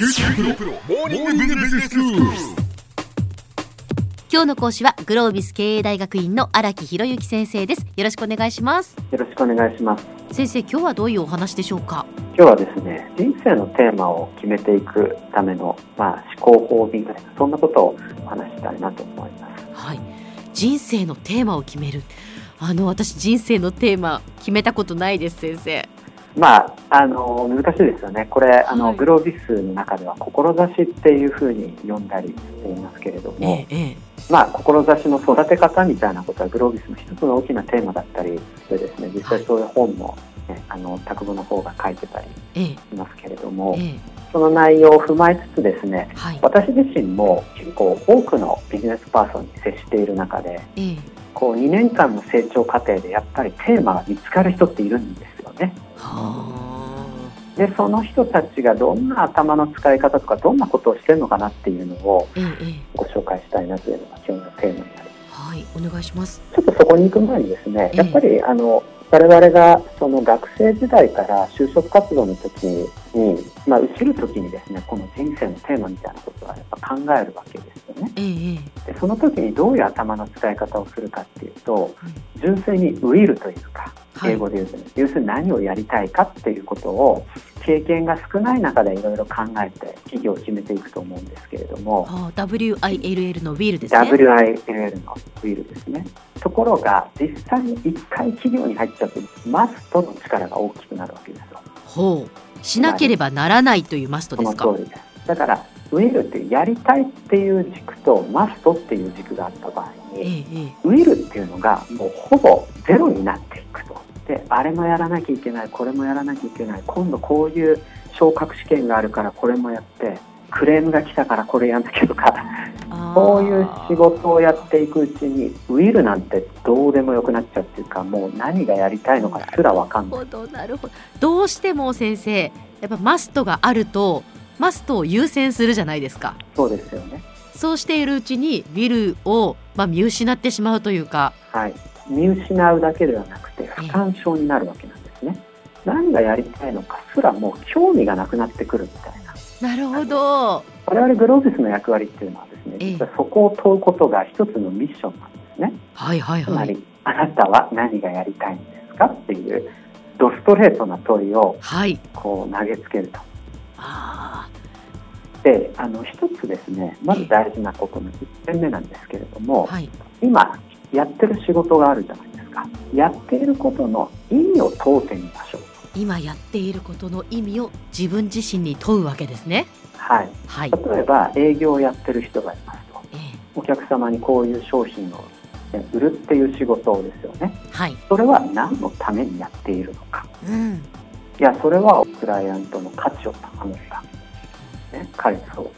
今日の講師はグロービス経営大学院の荒木博之先生です。よろしくお願いします。よろしくお願いします。先生今日はどういうお話でしょうか？今日はですね、人生のテーマを決めていくための、まあ、思考法みたいな、そんなことをお話ししたいなと思います。はい。人生のテーマを決める。あの私人生のテーマ決めたことないです先生まあ、あの、難しいですよね。これ、あの、はい。グロービスの中では、志っていうふうに呼んだりしていますけれども、えええまあ、志の育て方みたいなことは、グロービスの一つの大きなテーマだったりしてですね、実際そういう本も、ね、あの、拓部の方が書いてたりええ。しますけれども、ええ。その内容を踏まえつつですね、はい。私自身も結構多くのビジネスパーソンに接している中でええ。こう2年間の成長過程でやっぱりテーマが見つかる人っているんですよね。はでその人たちがどんな頭の使い方とかどんなことをしてるのかなっていうのをご紹介したいなというのが今日のテーマになります。はいお願いします。ちょっとそこに行く前にですねええ。やっぱりあの我々がその学生時代から就職活動の時に、まあ、移る時にですねこの人生のテーマみたいなことはやっぱ考えるわけですよね。でその時にどういう頭の使い方をするかっていうと純粋にウィルというかはい英語で言うと、ね要するに何をやりたいかっていうことを経験が少ない中でいろいろ考えて企業を決めていくと思うんですけれどもはあ WILL のウィルですね。WILL のウィルですね。ところが実際に一回企業に入っちゃうとマストの力が大きくなるわけですよ。ほう。しなければならないというマストそですか？の通りです。だからウィルってやりたいっていう軸とマストっていう軸があった場合えにえええウィルっていうのがもうほぼゼロになっていくと。で、あれもやらなきゃいけない、これもやらなきゃいけない、今度こういう昇格試験があるからこれもやって、クレームが来たからこれやんなきゃとか、そういう仕事をやっていくうちに、ウィルなんてどうでもよくなっちゃうっていうか、もう何がやりたいのかすらわかんない。なるほどなるほどどうしても先生やっぱマストがあるとマストを優先するじゃないですかそうですよね。そうしているうちにビルを、まあ、見失ってしまうというかはい。見失うだけではなくて、不干渉になるわけなんですね。何がやりたいのかすらもう興味がなくなってくるみたいな。なるほど我々グロービスの役割っていうのはですね、ええ実はそこを問うことが一つのミッションなんですね。はいはいはいつまり、あなたは何がやりたいんですかっていう、ドストレートな問いをはいこう投げつけると。あで、あの、一つですね、まず大事なことの1点目なんですけれども、ーはい今、やってる仕事があるじゃないですか。やっていることの意味を問うてみましょう。今やっていることの意味を自分自身に問うわけですねはい。はい、例えば、営業をやってる人がいますと。えお客様にこういう商品をね売るっていう仕事ですよね。ーはいそれは何のためにやっているのか。うんいや、それはクライアントの価値を高めるため。ね、彼そう。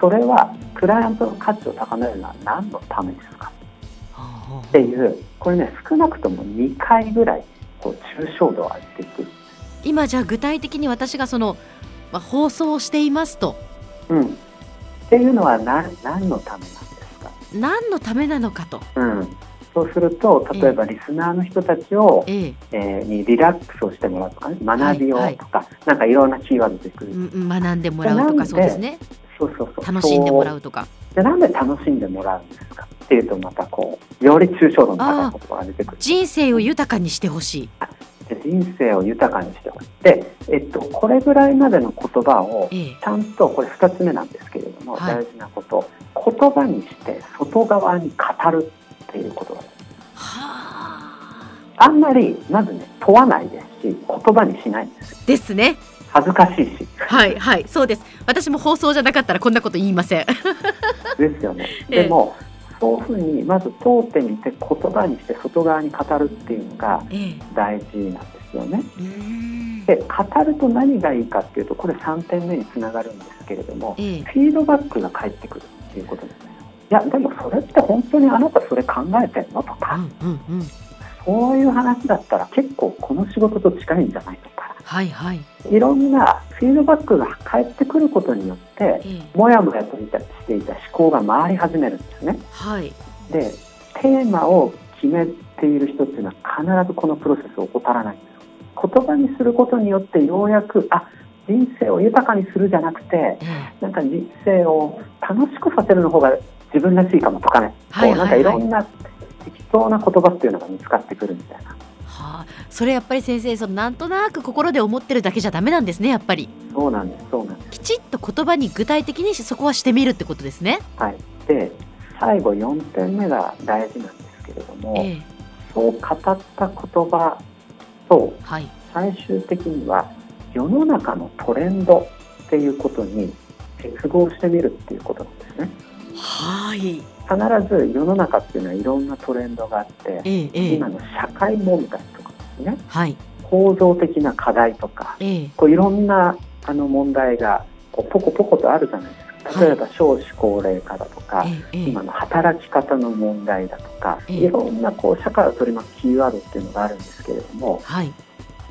それは、クライアントの価値を高めるのは何のためですか？はっていう、これね、少なくとも2回ぐらい、こう、抽象度を上げていく。今じゃあ具体的に私がその、まあ、放送をしていますとうん。っていうのは何、何のためなんですか？何のためなのかと、うん。そうすると、例えばリスナーの人たちを、えええーにリラックスをしてもらうとかね、学びをはいとか、なんかいろんなキーワード出てくる。うんうん学んでもらうとかそうですねそうそうそう。楽しんでもらう。うとかでなんで楽しんでもらうんですか?っていうと、またこう、より抽象度の高い言葉が出てくる。人生を豊かにしてほしい、で人生を豊かにしてほしい。で、えっと、これぐらいまでの言葉を、ええちゃんと、これ2つ目なんですけれども、はい大事なこと、言葉にして外側に語るっていうことです。はああんまり、まずね、問わないですし、言葉にしないんです。ですね恥ずかしいし。はいはいそうです。私も放送じゃなかったらこんなこと言いません。ですよね。ええ。でも、そういうふうに、まず問うてみて、言葉にして外側に語るっていうのがええ。大事なんですよね。うーん。で、語ると何がいいかっていうと、これ3点目につながるんですけれども、ええ。フィードバックが返ってくるっていうことですね。いや、でもそれって本当にあなたそれ考えてんのとか、うんうんうん。そういう話だったら結構この仕事と近いんじゃないとか、はいはい。いろんなフィードバックが返ってくることによって、ええ。もやもやとしていた思考が回り始めるんですね。はい。で、テーマを決めている人っていうのは必ずこのプロセスを怠らないんですよ。言葉にすることによってようやく、あ、人生を豊かにするじゃなくてええ。なんか人生を楽しくさせるの方が自分らしいかもとかね、はいこうなんかいろんな適当な言葉っていうのが見つかってくるみたいなはあ、それやっぱり先生そのなんとなく心で思ってるだけじゃダメなんですねやっぱり。そうなんですそうなんです。きちっと言葉に具体的にそこはしてみるってことですね。はい。で最後4点目が大事なんですけれども、ええ。そう語った言葉とはい。最終的には世の中のトレンドっていうことに結合してみるっていうことなんですね。はい必ず世の中っていうのはいろんなトレンドがあってええええ。今の社会問題とかですね。はい。構造的な課題とかええ。こういろんなあの問題がこうポコポコとあるじゃないですか。例えば少子高齢化だとか、ええええ。今の働き方の問題だとか、ええいろんなこう社会を取り巻くキーワードっていうのがあるんですけれどもはい。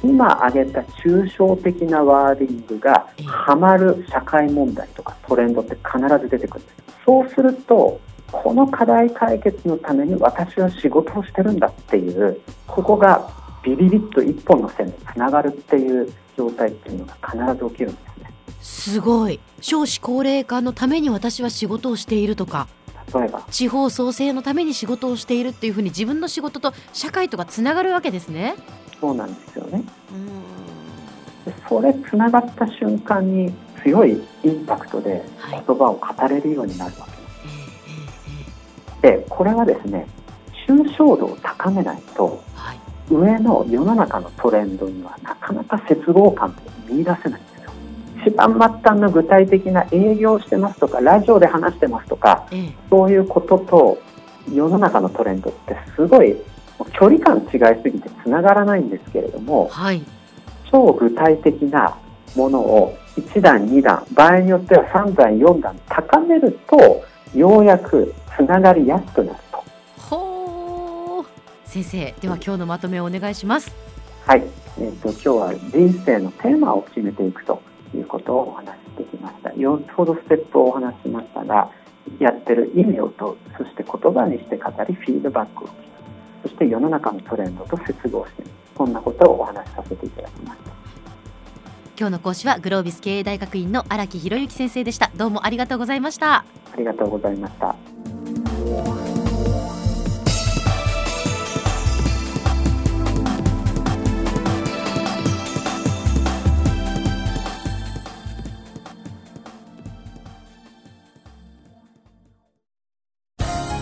今挙げた抽象的なワーディングがええ。はまる社会問題とかトレンドって必ず出てくるんです。そうするとこの課題解決のために私は仕事をしてるんだっていうここがビビビッと一本の線でつながるっていう状態っていうのが必ず起きるんですね。すごい。少子高齢化のために私は仕事をしているとか例えば。地方創生のために仕事をしているっていうふうに自分の仕事と社会とかつながるわけですね。そうなんですよね。うん。でそれつながった瞬間に強いインパクトではい。言葉を語れるようになるわけでこれはですね抽象度を高めないとえはい。上の世の中のトレンドにはなかなか接合感って見出せないんですよ。一番末端の具体的な営業してますとかラジオで話してますとかええ。そういうことと世の中のトレンドってすごい距離感違いすぎてつながらないんですけれどもはい。超具体的なものを1段2段場合によっては3段4段高めるとようやくつながりやすくなると。ほう先生では今日のまとめをお願いします。はい、えー、と今日は人生のテーマを決めていくということをお話ししてきました4つほどステップをお話ししましたがやってる意味を問うそして言葉にして語りフィードバックをそして世の中のトレンドと接合していくそんなことをお話しさせていただきました今日の講師はグロービス経営大学院の荒木博之先生でした。どうもありがとうございました。ありがとうございました